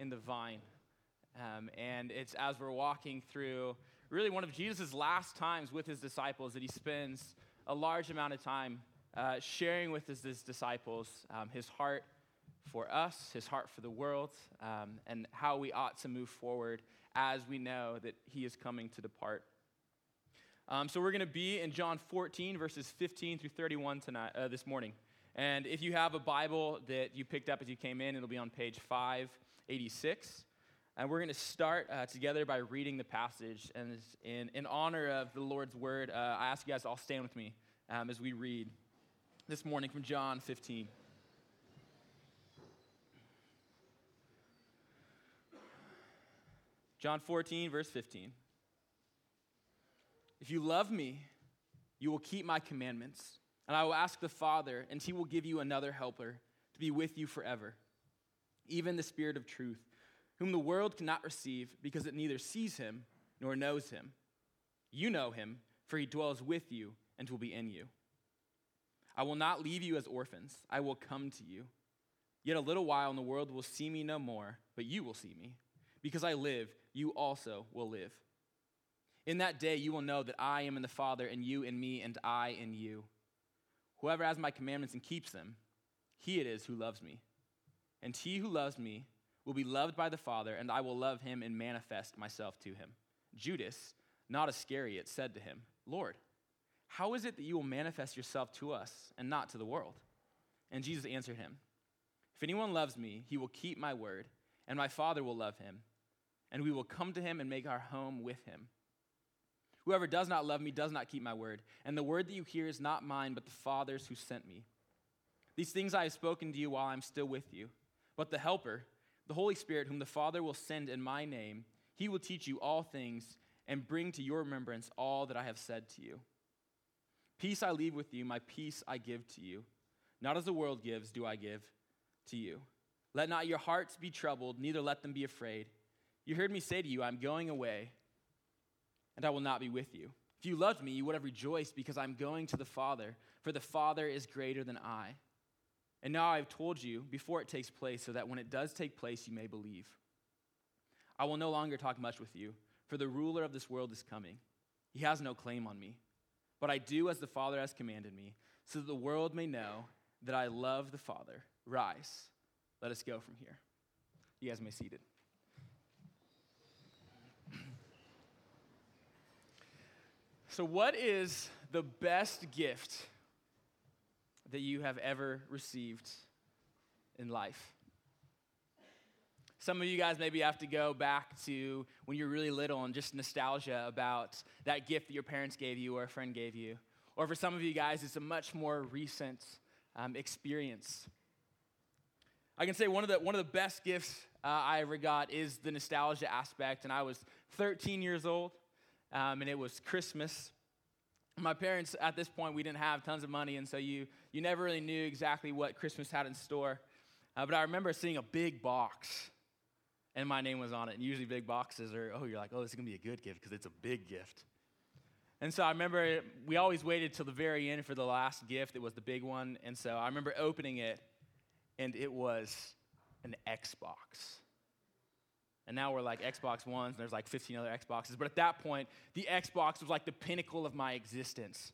in the vine. Um, and it's as we're walking through really one of Jesus' last times with his disciples that he spends a large amount of time uh, sharing with his, his disciples um, his heart for us, his heart for the world, um, and how we ought to move forward as we know that he is coming to depart. Um, so we're going to be in John 14, verses 15 through 31 tonight, uh, this morning. And if you have a Bible that you picked up as you came in, it'll be on page 586. And we're going to start uh, together by reading the passage. And in, in honor of the Lord's word, uh, I ask you guys to all stand with me um, as we read this morning from John 15. John 14, verse 15. If you love me, you will keep my commandments. And I will ask the Father, and he will give you another helper to be with you forever, even the Spirit of truth, whom the world cannot receive because it neither sees him nor knows him. You know him, for he dwells with you and will be in you. I will not leave you as orphans, I will come to you. Yet a little while, and the world will see me no more, but you will see me. Because I live, you also will live. In that day, you will know that I am in the Father, and you in me, and I in you. Whoever has my commandments and keeps them, he it is who loves me. And he who loves me will be loved by the Father, and I will love him and manifest myself to him. Judas, not Iscariot, said to him, Lord, how is it that you will manifest yourself to us and not to the world? And Jesus answered him, If anyone loves me, he will keep my word, and my Father will love him, and we will come to him and make our home with him. Whoever does not love me does not keep my word, and the word that you hear is not mine, but the Father's who sent me. These things I have spoken to you while I'm still with you. But the Helper, the Holy Spirit, whom the Father will send in my name, he will teach you all things and bring to your remembrance all that I have said to you. Peace I leave with you, my peace I give to you. Not as the world gives, do I give to you. Let not your hearts be troubled, neither let them be afraid. You heard me say to you, I'm going away and I will not be with you. If you loved me, you would have rejoiced because I'm going to the Father, for the Father is greater than I. And now I've told you before it takes place, so that when it does take place, you may believe. I will no longer talk much with you, for the ruler of this world is coming. He has no claim on me. But I do as the Father has commanded me, so that the world may know that I love the Father. Rise, let us go from here. You guys may be seated. So, what is the best gift that you have ever received in life? Some of you guys maybe have to go back to when you're really little and just nostalgia about that gift that your parents gave you or a friend gave you. Or for some of you guys, it's a much more recent um, experience. I can say one of the, one of the best gifts uh, I ever got is the nostalgia aspect. And I was 13 years old um, and it was Christmas. My parents, at this point, we didn't have tons of money, and so you, you never really knew exactly what Christmas had in store. Uh, but I remember seeing a big box, and my name was on it. And usually, big boxes are, oh, you're like, oh, this is going to be a good gift because it's a big gift. And so I remember we always waited till the very end for the last gift. It was the big one. And so I remember opening it, and it was an Xbox. And now we're like Xbox Ones, and there's like 15 other Xboxes. But at that point, the Xbox was like the pinnacle of my existence.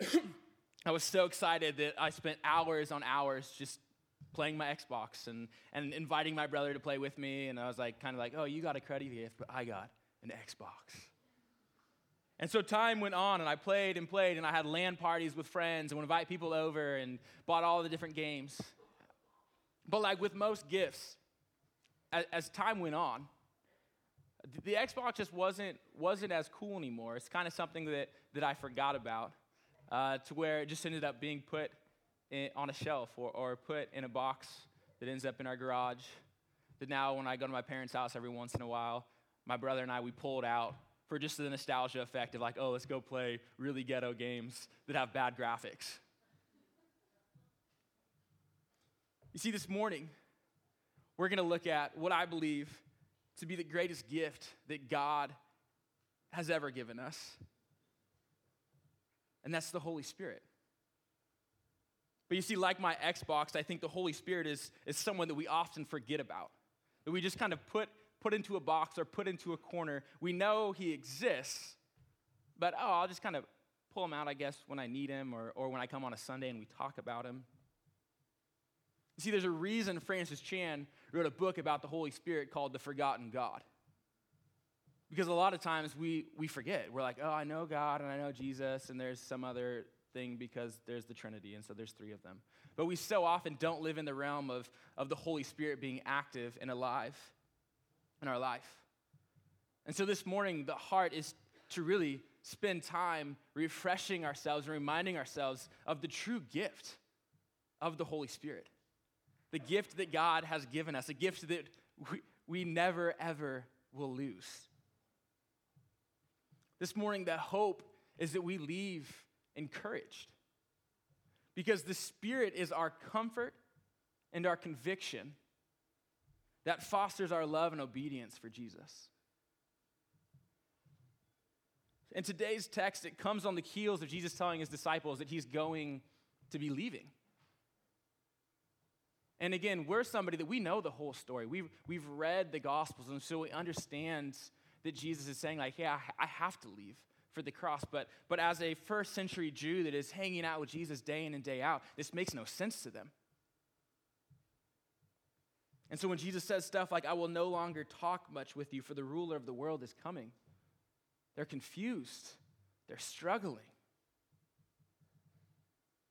I was so excited that I spent hours on hours just playing my Xbox and, and inviting my brother to play with me. And I was like, kind of like, oh, you got a credit gift, but I got an Xbox. And so time went on, and I played and played, and I had LAN parties with friends and would invite people over and bought all the different games. But like with most gifts, as, as time went on, the Xbox just wasn't, wasn't as cool anymore. It's kind of something that, that I forgot about uh, to where it just ended up being put in, on a shelf or, or put in a box that ends up in our garage. That now, when I go to my parents' house every once in a while, my brother and I, we pull it out for just the nostalgia effect of like, oh, let's go play really ghetto games that have bad graphics. You see, this morning, we're going to look at what I believe to be the greatest gift that God has ever given us, and that's the Holy Spirit. But you see, like my Xbox, I think the Holy Spirit is, is someone that we often forget about. that we just kind of put, put into a box or put into a corner. We know he exists, but oh, I'll just kind of pull him out, I guess, when I need him or, or when I come on a Sunday and we talk about him. You see, there's a reason Francis Chan wrote a book about the Holy Spirit called The Forgotten God. Because a lot of times we, we forget. We're like, oh, I know God and I know Jesus, and there's some other thing because there's the Trinity, and so there's three of them. But we so often don't live in the realm of, of the Holy Spirit being active and alive in our life. And so this morning, the heart is to really spend time refreshing ourselves and reminding ourselves of the true gift of the Holy Spirit. The gift that God has given us, a gift that we, we never, ever will lose. This morning, the hope is that we leave encouraged. Because the Spirit is our comfort and our conviction that fosters our love and obedience for Jesus. In today's text, it comes on the heels of Jesus telling his disciples that he's going to be leaving. And again, we're somebody that we know the whole story. We've, we've read the Gospels, and so we understand that Jesus is saying, like, yeah, I have to leave for the cross. But, but as a first century Jew that is hanging out with Jesus day in and day out, this makes no sense to them. And so when Jesus says stuff like, I will no longer talk much with you, for the ruler of the world is coming, they're confused, they're struggling.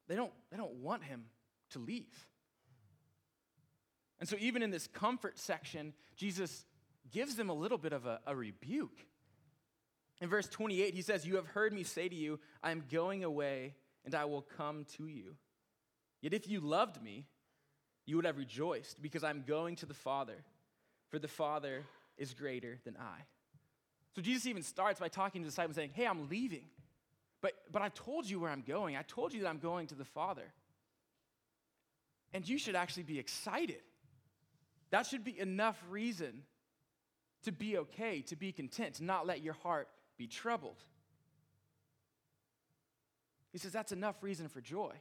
They don't, they don't want him to leave. And so, even in this comfort section, Jesus gives them a little bit of a, a rebuke. In verse 28, he says, You have heard me say to you, I am going away and I will come to you. Yet if you loved me, you would have rejoiced because I'm going to the Father, for the Father is greater than I. So Jesus even starts by talking to the disciples saying, Hey, I'm leaving. But, but I told you where I'm going. I told you that I'm going to the Father. And you should actually be excited. That should be enough reason to be okay, to be content, to not let your heart be troubled. He says that's enough reason for joy.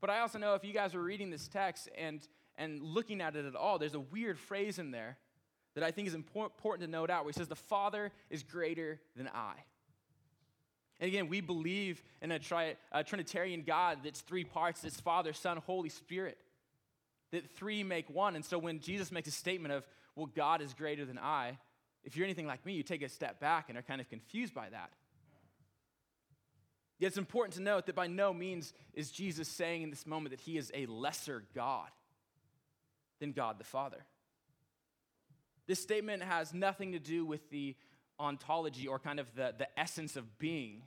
But I also know if you guys were reading this text and, and looking at it at all, there's a weird phrase in there that I think is important to note out where he says, The Father is greater than I. And again, we believe in a, tri- a Trinitarian God that's three parts it's Father, Son, Holy Spirit, that three make one. And so when Jesus makes a statement of, Well, God is greater than I, if you're anything like me, you take a step back and are kind of confused by that. Yet it's important to note that by no means is Jesus saying in this moment that he is a lesser God than God the Father. This statement has nothing to do with the ontology or kind of the, the essence of being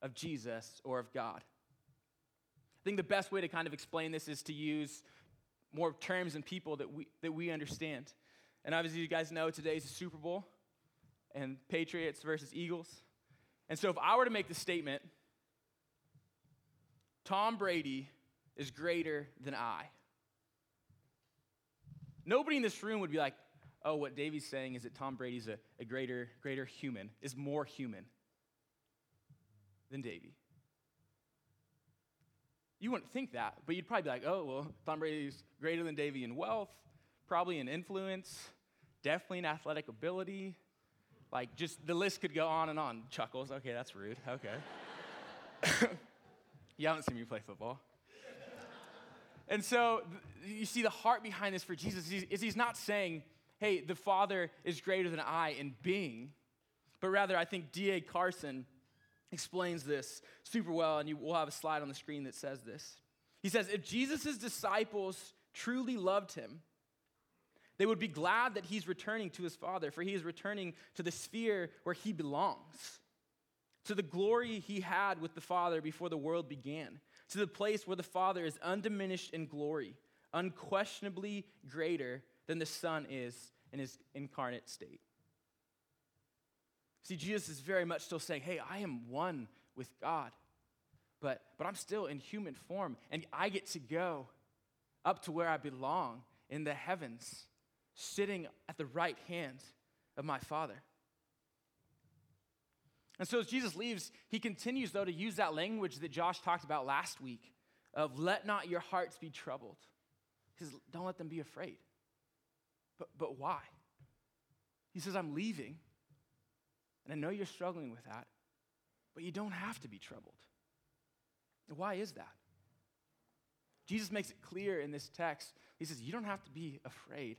of Jesus or of God. I think the best way to kind of explain this is to use more terms and people that we, that we understand. And obviously, you guys know today's the Super Bowl and Patriots versus Eagles. And so, if I were to make the statement, Tom Brady is greater than I, nobody in this room would be like, oh, what Davey's saying is that Tom Brady's a, a greater, greater human, is more human than Davey. You wouldn't think that, but you'd probably be like, oh, well, Tom Brady's greater than Davey in wealth, probably in influence, definitely in athletic ability. Like, just the list could go on and on. Chuckles, okay, that's rude. Okay. you haven't seen me play football. And so you see the heart behind this for Jesus is he's not saying, hey, the Father is greater than I in being, but rather I think D.A. Carson explains this super well, and you, we'll have a slide on the screen that says this. He says, if Jesus' disciples truly loved him, they would be glad that he's returning to his Father, for he is returning to the sphere where he belongs, to the glory he had with the Father before the world began, to the place where the Father is undiminished in glory, unquestionably greater than the Son is in his incarnate state. See, Jesus is very much still saying, Hey, I am one with God, but, but I'm still in human form, and I get to go up to where I belong in the heavens sitting at the right hand of my Father. And so as Jesus leaves, he continues, though, to use that language that Josh talked about last week of let not your hearts be troubled. He says, don't let them be afraid. but, but why? He says, I'm leaving. And I know you're struggling with that, but you don't have to be troubled. Why is that? Jesus makes it clear in this text. He says, You don't have to be afraid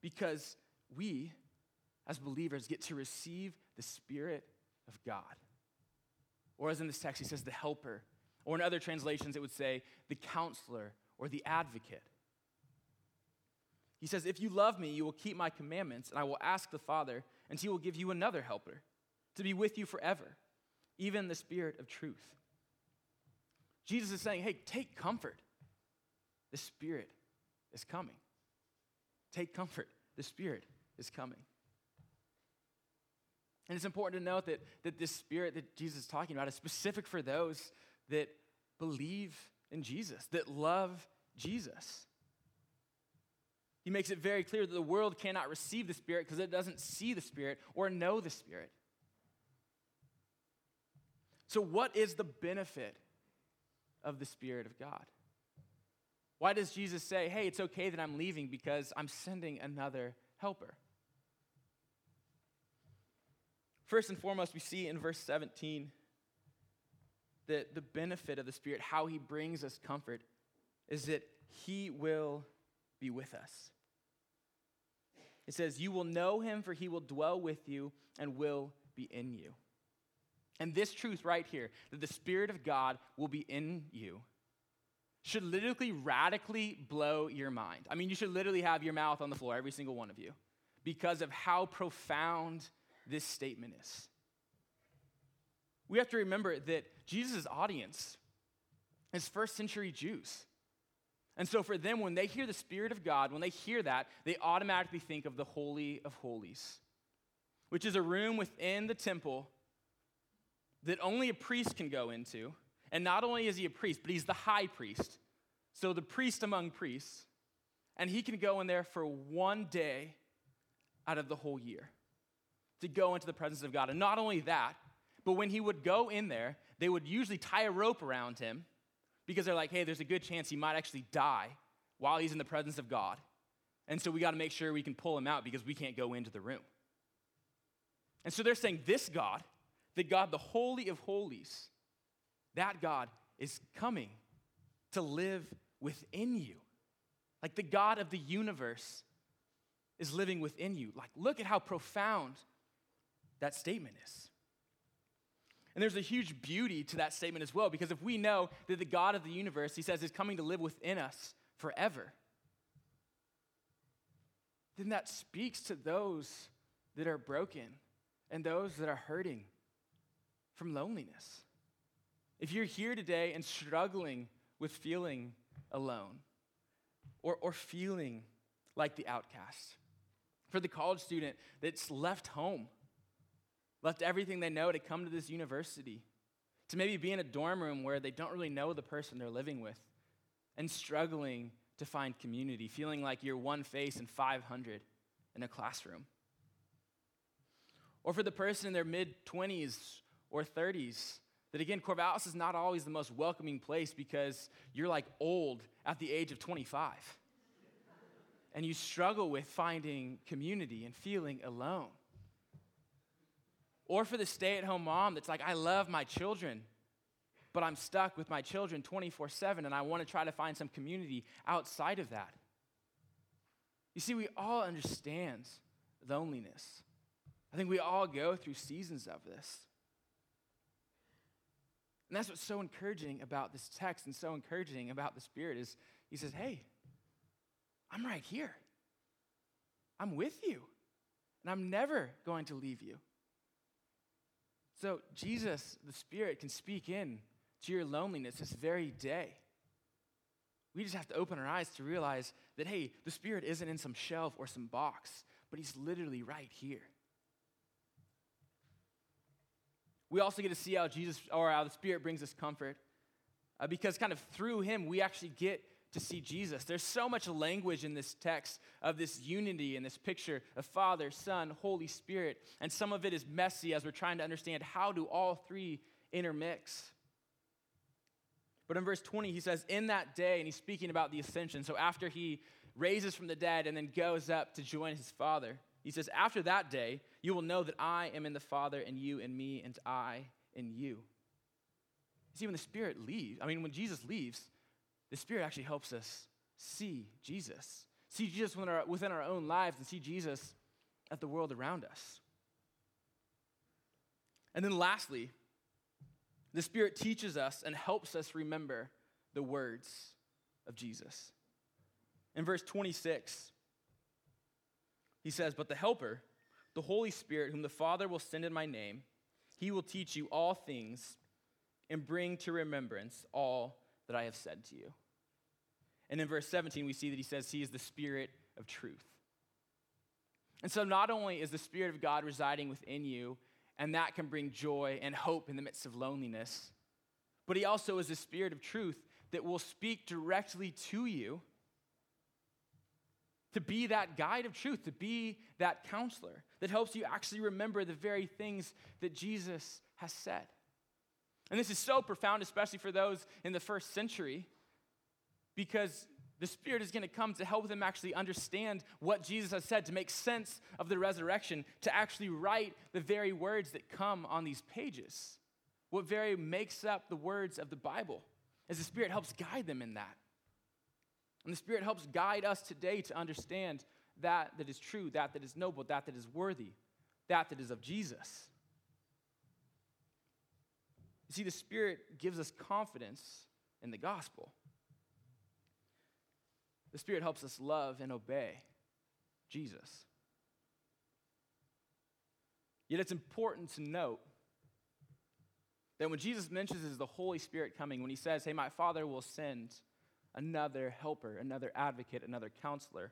because we, as believers, get to receive the Spirit of God. Or, as in this text, he says, the helper. Or in other translations, it would say, the counselor or the advocate. He says, If you love me, you will keep my commandments, and I will ask the Father, and he will give you another helper to be with you forever, even the Spirit of truth. Jesus is saying, Hey, take comfort. The Spirit is coming. Take comfort. The Spirit is coming. And it's important to note that, that this Spirit that Jesus is talking about is specific for those that believe in Jesus, that love Jesus. He makes it very clear that the world cannot receive the Spirit because it doesn't see the Spirit or know the Spirit. So, what is the benefit of the Spirit of God? Why does Jesus say, hey, it's okay that I'm leaving because I'm sending another helper? First and foremost, we see in verse 17 that the benefit of the Spirit, how he brings us comfort, is that he will be with us. It says, You will know him, for he will dwell with you and will be in you. And this truth right here, that the Spirit of God will be in you, should literally radically blow your mind. I mean, you should literally have your mouth on the floor, every single one of you, because of how profound this statement is. We have to remember that Jesus' audience is first century Jews. And so, for them, when they hear the Spirit of God, when they hear that, they automatically think of the Holy of Holies, which is a room within the temple that only a priest can go into. And not only is he a priest, but he's the high priest. So, the priest among priests. And he can go in there for one day out of the whole year to go into the presence of God. And not only that, but when he would go in there, they would usually tie a rope around him because they're like, hey, there's a good chance he might actually die while he's in the presence of God. And so we got to make sure we can pull him out because we can't go into the room. And so they're saying, this God, the God, the Holy of Holies, that God is coming to live within you. Like the God of the universe is living within you. Like, look at how profound that statement is. And there's a huge beauty to that statement as well, because if we know that the God of the universe, he says, is coming to live within us forever, then that speaks to those that are broken and those that are hurting from loneliness. If you're here today and struggling with feeling alone or, or feeling like the outcast, for the college student that's left home left everything they know to come to this university, to maybe be in a dorm room where they don't really know the person they're living with, and struggling to find community, feeling like you're one face in 500 in a classroom. Or for the person in their mid 20s or 30s, that again, Corvallis is not always the most welcoming place because you're like old at the age of 25. and you struggle with finding community and feeling alone. Or for the stay at home mom that's like, I love my children, but I'm stuck with my children 24 7, and I want to try to find some community outside of that. You see, we all understand loneliness. I think we all go through seasons of this. And that's what's so encouraging about this text and so encouraging about the Spirit is he says, Hey, I'm right here. I'm with you. And I'm never going to leave you. So, Jesus, the Spirit, can speak in to your loneliness this very day. We just have to open our eyes to realize that, hey, the Spirit isn't in some shelf or some box, but He's literally right here. We also get to see how Jesus or how the Spirit brings us comfort uh, because, kind of through Him, we actually get to see Jesus. There's so much language in this text of this unity and this picture of Father, Son, Holy Spirit, and some of it is messy as we're trying to understand how do all three intermix. But in verse 20, he says, In that day, and he's speaking about the ascension. So after he raises from the dead, and then goes up to join his Father. He says, After that day, you will know that I am in the Father, and you in me, and I in you. See, when the Spirit leaves, I mean, when Jesus leaves, the Spirit actually helps us see Jesus, see Jesus within our, within our own lives, and see Jesus at the world around us. And then lastly, the Spirit teaches us and helps us remember the words of Jesus. In verse 26, he says, But the Helper, the Holy Spirit, whom the Father will send in my name, he will teach you all things and bring to remembrance all that I have said to you. And in verse 17, we see that he says he is the Spirit of truth. And so, not only is the Spirit of God residing within you, and that can bring joy and hope in the midst of loneliness, but he also is the Spirit of truth that will speak directly to you to be that guide of truth, to be that counselor that helps you actually remember the very things that Jesus has said. And this is so profound, especially for those in the first century, because the Spirit is going to come to help them actually understand what Jesus has said, to make sense of the resurrection, to actually write the very words that come on these pages. What very makes up the words of the Bible, as the Spirit helps guide them in that. And the Spirit helps guide us today to understand that that is true, that that is noble, that that is worthy, that that is of Jesus. You see, the Spirit gives us confidence in the gospel. The Spirit helps us love and obey Jesus. Yet it's important to note that when Jesus mentions the Holy Spirit coming, when he says, Hey, my Father will send another helper, another advocate, another counselor.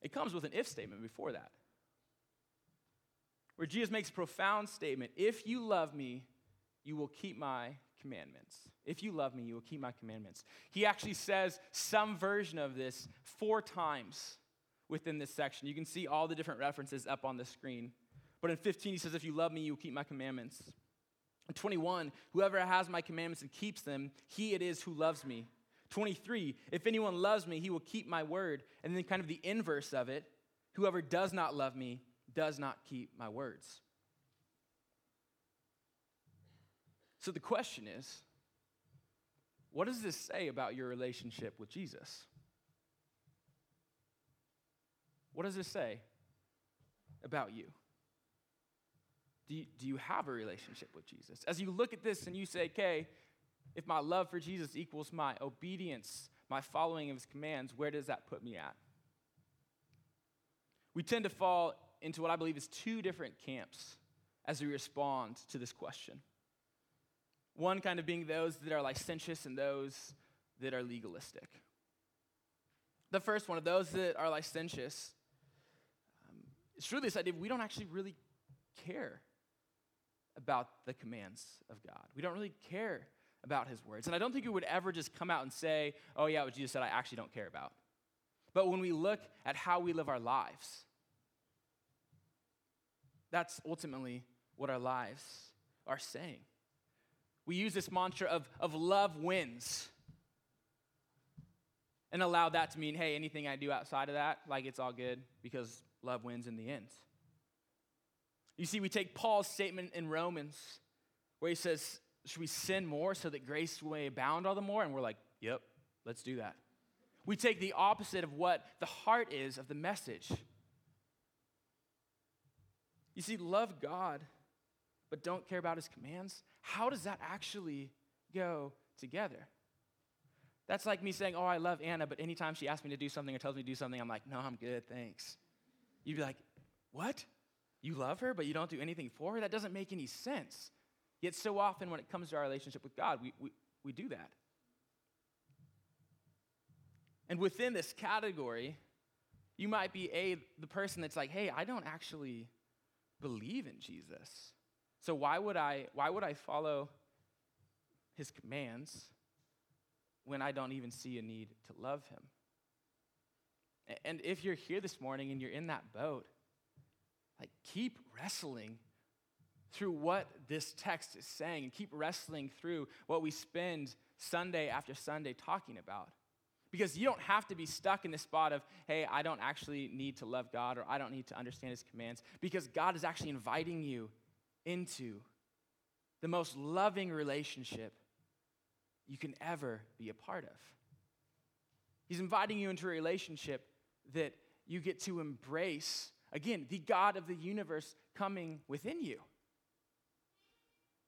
It comes with an if statement before that, where Jesus makes a profound statement If you love me, you will keep my commandments. If you love me, you will keep my commandments. He actually says some version of this four times within this section. You can see all the different references up on the screen. But in 15, he says, If you love me, you will keep my commandments. In 21, whoever has my commandments and keeps them, he it is who loves me. 23, if anyone loves me, he will keep my word. And then, kind of the inverse of it, whoever does not love me does not keep my words. So the question is what does this say about your relationship with Jesus? What does this say about you? Do, you? do you have a relationship with Jesus? As you look at this and you say, okay, if my love for Jesus equals my obedience, my following of his commands, where does that put me at? We tend to fall into what I believe is two different camps as we respond to this question. One kind of being those that are licentious and those that are legalistic. The first one of those that are licentious, um, it's really this idea we don't actually really care about the commands of God. We don't really care about his words. And I don't think we would ever just come out and say, oh, yeah, what Jesus said, I actually don't care about. But when we look at how we live our lives, that's ultimately what our lives are saying. We use this mantra of, of love wins and allow that to mean, hey, anything I do outside of that, like it's all good because love wins in the end. You see, we take Paul's statement in Romans where he says, should we sin more so that grace may abound all the more? And we're like, yep, let's do that. We take the opposite of what the heart is of the message. You see, love God, but don't care about his commands. How does that actually go together? That's like me saying, Oh, I love Anna, but anytime she asks me to do something or tells me to do something, I'm like, No, I'm good, thanks. You'd be like, What? You love her, but you don't do anything for her? That doesn't make any sense. Yet, so often when it comes to our relationship with God, we, we, we do that. And within this category, you might be a the person that's like, hey, I don't actually believe in Jesus. So why would I why would I follow his commands when I don't even see a need to love him? And if you're here this morning and you're in that boat, like keep wrestling through what this text is saying and keep wrestling through what we spend Sunday after Sunday talking about. Because you don't have to be stuck in the spot of, hey, I don't actually need to love God or I don't need to understand his commands. Because God is actually inviting you into the most loving relationship you can ever be a part of. He's inviting you into a relationship that you get to embrace, again, the God of the universe coming within you.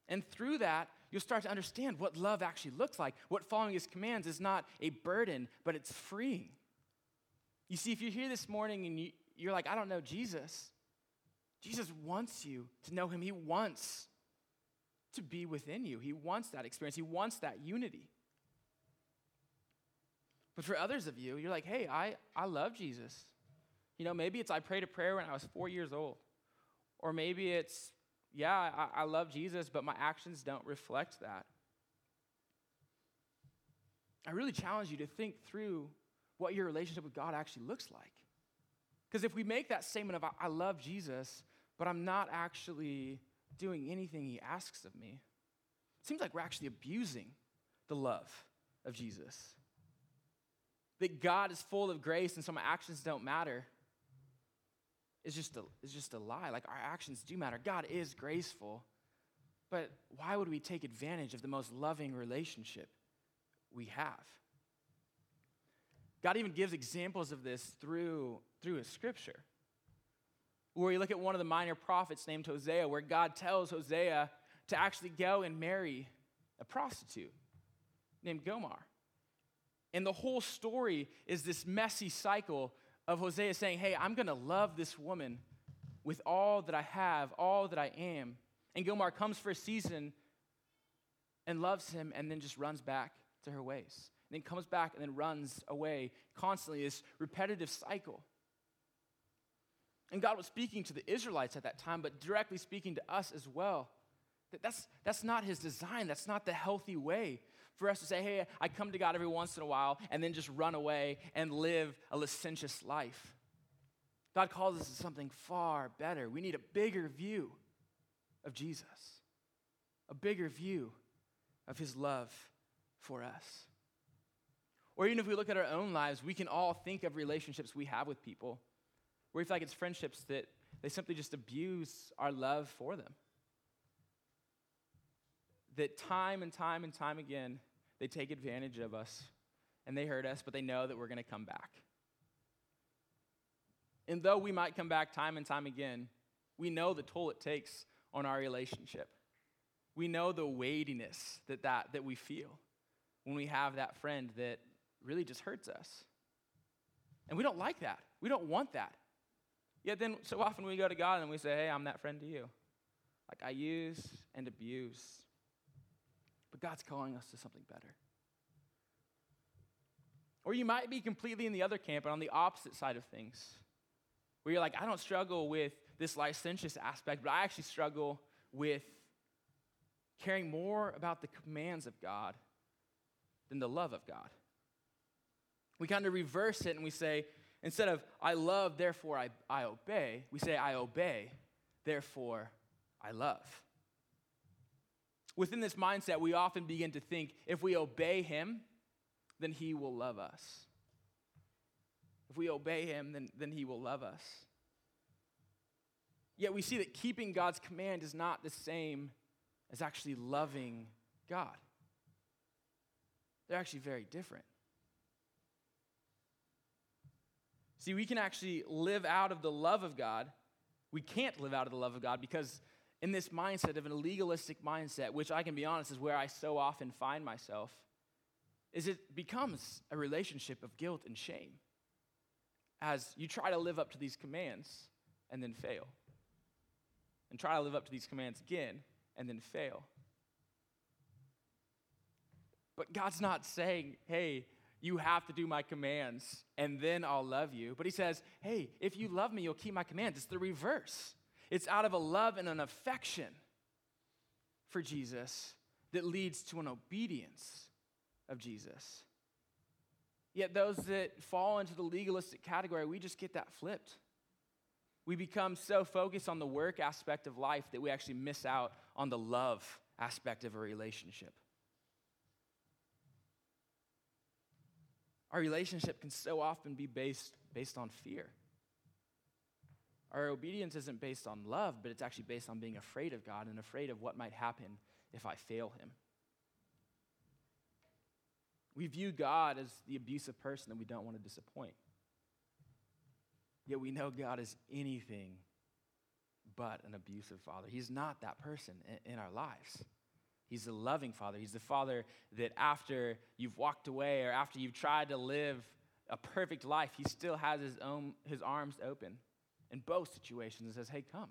And through that, you'll start to understand what love actually looks like. What following his commands is not a burden, but it's freeing. You see, if you're here this morning and you, you're like, I don't know Jesus, Jesus wants you to know him. He wants to be within you, he wants that experience, he wants that unity. But for others of you, you're like, hey, I, I love Jesus. You know, maybe it's I prayed a prayer when I was four years old. Or maybe it's yeah, I, I love Jesus, but my actions don't reflect that. I really challenge you to think through what your relationship with God actually looks like. Because if we make that statement of, I love Jesus, but I'm not actually doing anything he asks of me, it seems like we're actually abusing the love of Jesus. That God is full of grace and so my actions don't matter is just a, is just a lie. Like our actions do matter. God is graceful, but why would we take advantage of the most loving relationship we have? God even gives examples of this through, through his scripture. Where you look at one of the minor prophets named Hosea, where God tells Hosea to actually go and marry a prostitute named Gomer. And the whole story is this messy cycle of Hosea saying, Hey, I'm going to love this woman with all that I have, all that I am. And Gomer comes for a season and loves him and then just runs back to her ways. And then comes back and then runs away constantly, this repetitive cycle. And God was speaking to the Israelites at that time, but directly speaking to us as well. That's, that's not his design. That's not the healthy way for us to say, hey, I come to God every once in a while and then just run away and live a licentious life. God calls us to something far better. We need a bigger view of Jesus, a bigger view of his love for us. Or even if we look at our own lives, we can all think of relationships we have with people where we feel like it's friendships that they simply just abuse our love for them that time and time and time again, they take advantage of us and they hurt us, but they know that we're going to come back. And though we might come back time and time again, we know the toll it takes on our relationship. We know the weightiness that, that, that we feel when we have that friend that really just hurts us. And we don't like that. We don't want that. Yet then, so often we go to God and we say, hey, I'm that friend to you. Like I use and abuse but God's calling us to something better. Or you might be completely in the other camp and on the opposite side of things, where you're like, I don't struggle with this licentious aspect, but I actually struggle with caring more about the commands of God than the love of God. We kind of reverse it and we say, instead of I love, therefore I, I obey, we say I obey, therefore I love. Within this mindset, we often begin to think if we obey him, then he will love us. If we obey him, then, then he will love us. Yet we see that keeping God's command is not the same as actually loving God. They're actually very different. See, we can actually live out of the love of God. We can't live out of the love of God because in this mindset of an legalistic mindset, which I can be honest is where I so often find myself, is it becomes a relationship of guilt and shame as you try to live up to these commands and then fail. And try to live up to these commands again and then fail. But God's not saying, hey, you have to do my commands and then I'll love you. But He says, hey, if you love me, you'll keep my commands. It's the reverse. It's out of a love and an affection for Jesus that leads to an obedience of Jesus. Yet, those that fall into the legalistic category, we just get that flipped. We become so focused on the work aspect of life that we actually miss out on the love aspect of a relationship. Our relationship can so often be based, based on fear. Our obedience isn't based on love, but it's actually based on being afraid of God and afraid of what might happen if I fail Him. We view God as the abusive person that we don't want to disappoint. Yet we know God is anything but an abusive father. He's not that person in, our lives. He's a loving father. He's the father that after you've walked away or after you've tried to live a perfect life, he still has his, own, his arms open in both situations and says, Hey, come.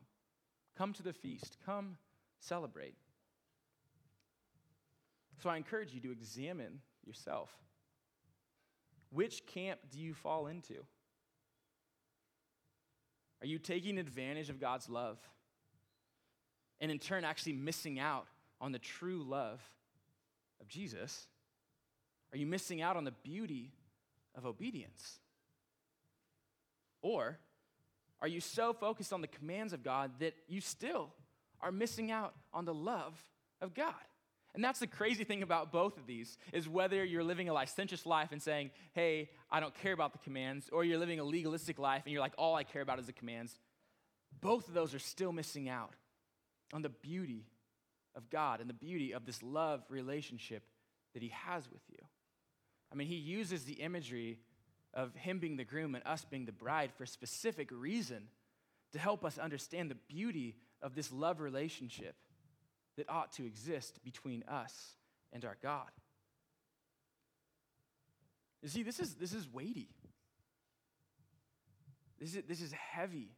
Come to the feast. Come celebrate. So I encourage you to examine yourself. Which camp do you fall into? Are you taking advantage of God's love and in turn actually missing out on the true love of Jesus? Are you missing out on the beauty of obedience? Or are you so focused on the commands of God that you still are missing out on the love of God? And that's the crazy thing about both of these is whether you're living a licentious life and saying, "Hey, I don't care about the commands," or you're living a legalistic life and you're like, "All I care about is the commands." Both of those are still missing out on the beauty of God and the beauty of this love relationship that he has with you. I mean, he uses the imagery of him being the groom and us being the bride for a specific reason to help us understand the beauty of this love relationship that ought to exist between us and our God. You see, this is, this is weighty. This is, this is heavy.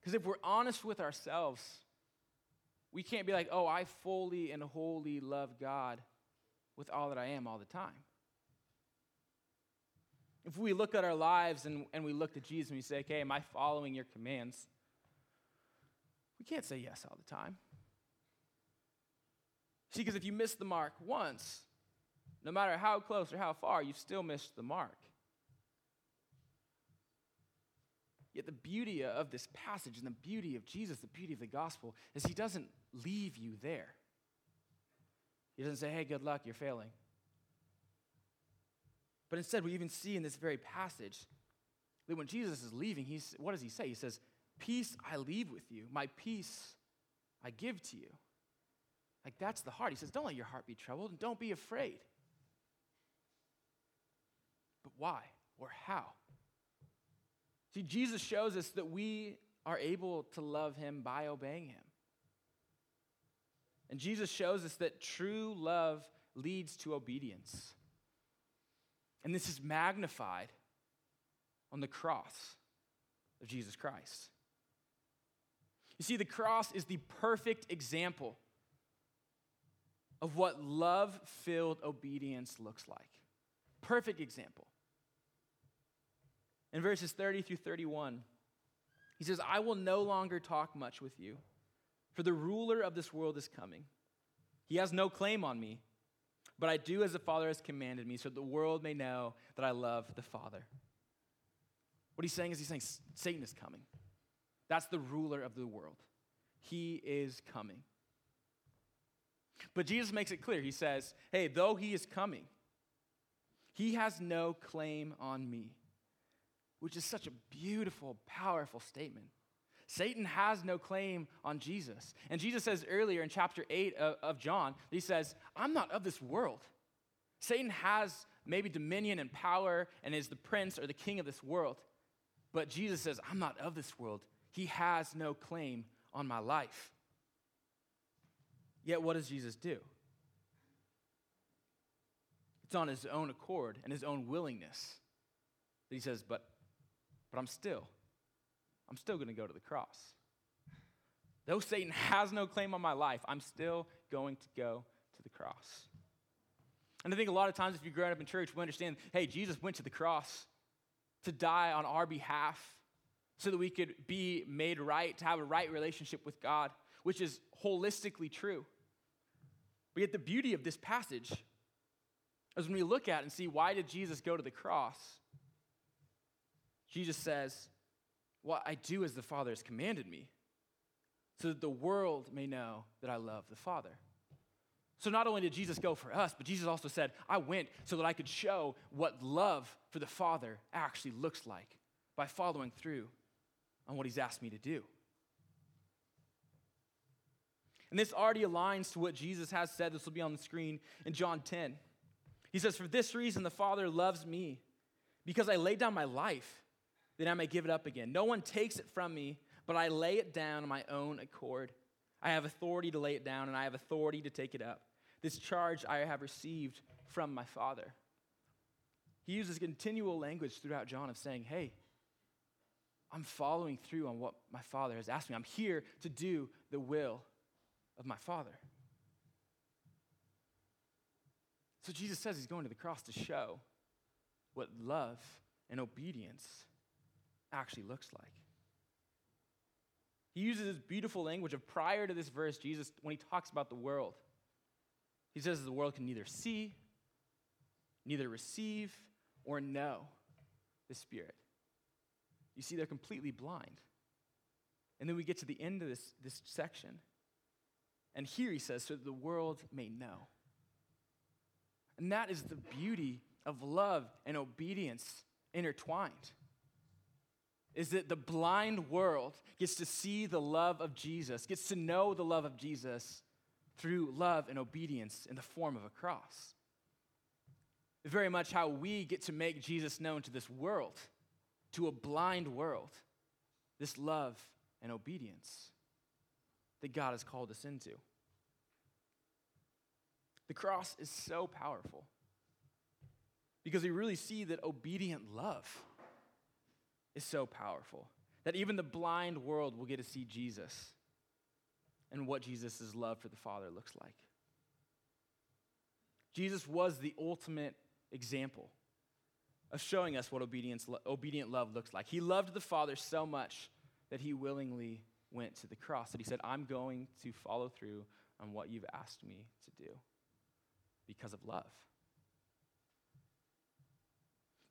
Because if we're honest with ourselves, we can't be like, oh, I fully and wholly love God with all that I am all the time. If we look at our lives and, and we look to Jesus and we say, okay, am I following your commands? We can't say yes all the time. See, because if you miss the mark once, no matter how close or how far, you've still missed the mark. Yet the beauty of this passage and the beauty of Jesus, the beauty of the gospel, is he doesn't leave you there. He doesn't say, hey, good luck, you're failing. But instead, we even see in this very passage that when Jesus is leaving, he's, what does he say? He says, Peace I leave with you, my peace I give to you. Like, that's the heart. He says, Don't let your heart be troubled and don't be afraid. But why or how? See, Jesus shows us that we are able to love him by obeying him. And Jesus shows us that true love leads to obedience. And this is magnified on the cross of Jesus Christ. You see, the cross is the perfect example of what love filled obedience looks like. Perfect example. In verses 30 through 31, he says, I will no longer talk much with you, for the ruler of this world is coming. He has no claim on me, but I do as the Father has commanded me, so the world may know that I love the Father. What he's saying is, he's saying Satan is coming. That's the ruler of the world. He is coming. But Jesus makes it clear. He says, Hey, though he is coming, he has no claim on me which is such a beautiful, powerful statement. Satan has no claim on Jesus. And Jesus says earlier in chapter 8 of, of John, he says, I'm not of this world. Satan has maybe dominion and power and is the prince or the king of this world. But Jesus says, I'm not of this world. He has no claim on my life. Yet, what does Jesus do? It's on his own accord and his own willingness that he says, But but I'm still, I'm still going to go to the cross. Though Satan has no claim on my life, I'm still going to go to the cross. And I think a lot of times, if you've grown up in church, we understand hey, Jesus went to the cross to die on our behalf so that we could be made right, to have a right relationship with God, which is holistically true. But yet, the beauty of this passage is when we look at and see why did Jesus go to the cross? Jesus says, What I do as the Father has commanded me, so that the world may know that I love the Father. So not only did Jesus go for us, but Jesus also said, I went so that I could show what love for the Father actually looks like by following through on what he's asked me to do. And this already aligns to what Jesus has said. This will be on the screen in John 10. He says, For this reason, the Father loves me, because I laid down my life that I may give it up again. No one takes it from me, but I lay it down on my own accord. I have authority to lay it down, and I have authority to take it up. This charge I have received from my Father. He uses continual language throughout John of saying, Hey, I'm following through on what my Father has asked me. I'm here to do the will of my Father. So Jesus says he's going to the cross to show what love and obedience actually looks like. He uses this beautiful language of prior to this verse, Jesus, when he talks about the world, he says the world can neither see, neither receive, or know the Spirit. You see, they're completely blind. And then we get to the end of this, this section. And here he says, so that the world may know. And that is the beauty of love and obedience intertwined. Is that the blind world gets to see the love of Jesus, gets to know the love of Jesus through love and obedience in the form of a cross. Very much how we get to make Jesus known to this world, to a blind world, this love and obedience that God has called us into. The cross is so powerful because we really see that obedient love is so powerful that even the blind world will get to see Jesus and what Jesus' love for the Father looks like. Jesus was the ultimate example of showing us what obedience, obedient love looks like. He loved the Father so much that he willingly went to the cross, that he said, I'm going to follow through on what you've asked me to do because of love.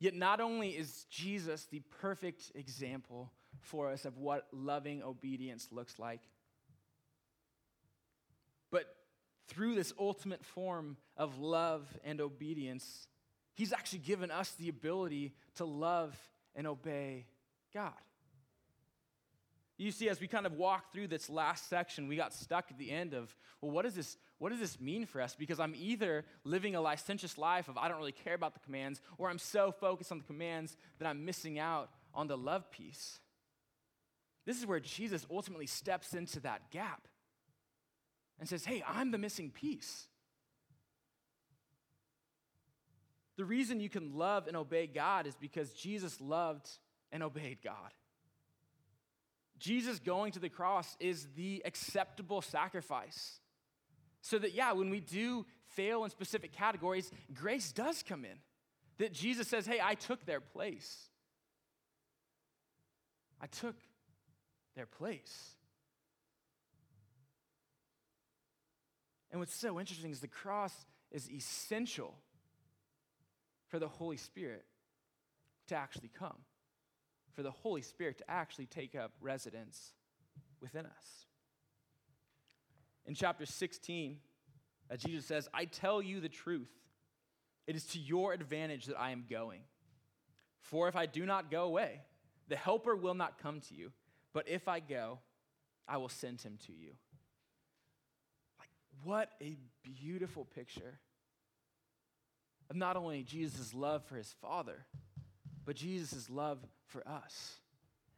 Yet, not only is Jesus the perfect example for us of what loving obedience looks like, but through this ultimate form of love and obedience, He's actually given us the ability to love and obey God. You see, as we kind of walk through this last section, we got stuck at the end of, well, what, is this, what does this mean for us? Because I'm either living a licentious life of I don't really care about the commands, or I'm so focused on the commands that I'm missing out on the love piece. This is where Jesus ultimately steps into that gap and says, Hey, I'm the missing piece. The reason you can love and obey God is because Jesus loved and obeyed God. Jesus going to the cross is the acceptable sacrifice. So that, yeah, when we do fail in specific categories, grace does come in. That Jesus says, hey, I took their place. I took their place. And what's so interesting is the cross is essential for the Holy Spirit to actually come, for the Holy Spirit to actually take up residence within us. In chapter 16, as Jesus says, I tell you the truth. It is to your advantage that I am going. For if I do not go away, the Helper will not come to you. But if I go, I will send him to you. Like, What a beautiful picture of not only Jesus' love for his Father, but Jesus' love for us.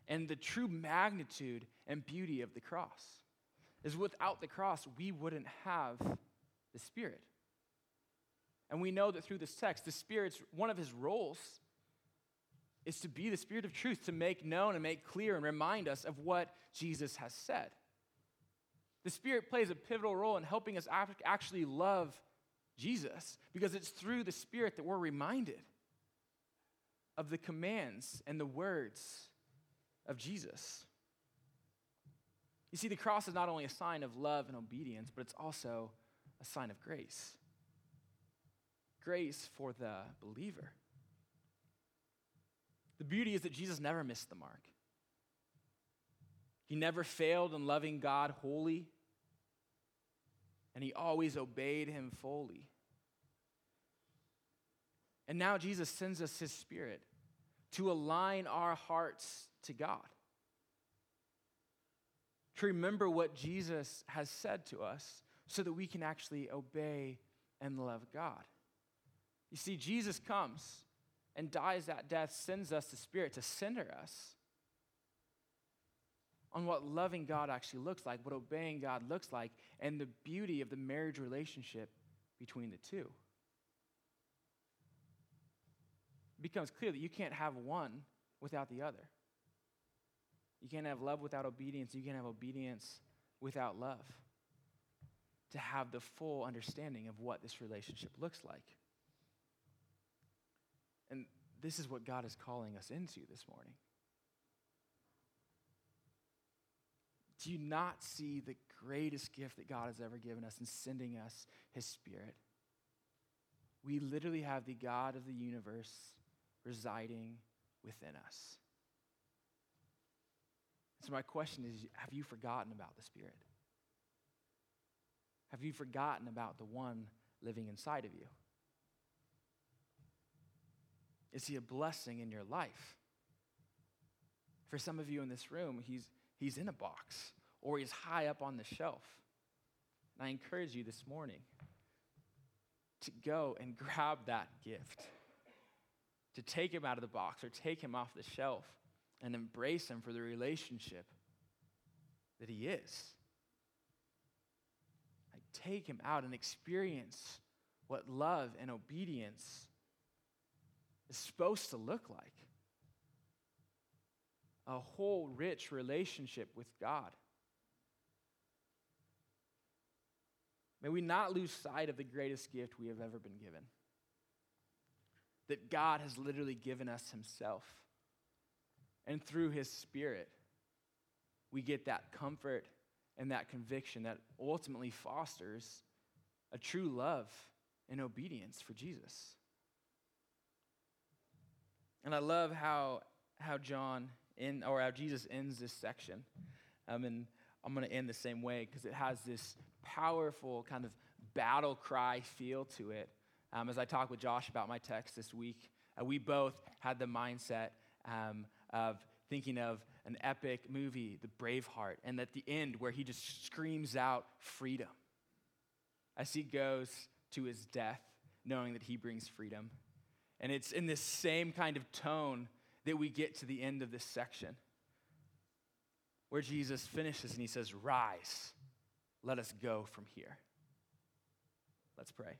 And the true magnitude and beauty of the cross is without the cross, we wouldn't have the Spirit. And we know that through this text, the Spirit's one of his roles is to be the Spirit of truth, to make known and make clear and remind us of what Jesus has said. The Spirit plays a pivotal role in helping us actually love Jesus because it's through the Spirit that we're reminded of the commands and the words of Jesus. You see, the cross is not only a sign of love and obedience, but it's also a sign of grace. Grace for the believer. The beauty is that Jesus never missed the mark. He never failed in loving God wholly and he always obeyed him fully. And now Jesus sends us his spirit to align our hearts to God. To remember what Jesus has said to us so that we can actually obey and love God. You see, Jesus comes and dies that death, sends us the Spirit to center us on what loving God actually looks like, what obeying God looks like, and the beauty of the marriage relationship between the two. It becomes clear that you can't have one without the other. You can't have love without obedience. You can't have obedience without love. To have the full understanding of what this relationship looks like. And this is what God is calling us into this morning. Do you not see the greatest gift that God has ever given us in sending us His Spirit? We literally have the God of the universe residing within us. So, my question is have you forgotten about the Spirit? Have you forgotten about the one living inside of you? Is he a blessing in your life? For some of you in this room, he's, he's in a box or he's high up on the shelf. And I encourage you this morning to go and grab that gift, to take him out of the box or take him off the shelf and embrace him for the relationship that he is. Like, take him out and experience what love and obedience is supposed to look like a whole rich relationship with God. May we not lose sight of the greatest gift we have ever been given. That God has literally given us Himself. And through His Spirit, we get that comfort and that conviction that ultimately fosters a true love and obedience for Jesus. And I love how, how John in, or how Jesus ends this section. Um, and I'm going to end the same way because it has this powerful kind of battle cry feel to it. Um, as I talked with Josh about my text this week, uh, we both had the mindset um, of thinking of an epic movie, The Braveheart, and at the end where he just screams out freedom as he goes to his death, knowing that he brings freedom. And it's in this same kind of tone that we get to the end of this section, where Jesus finishes and he says, Rise, let us go from here. Let's pray.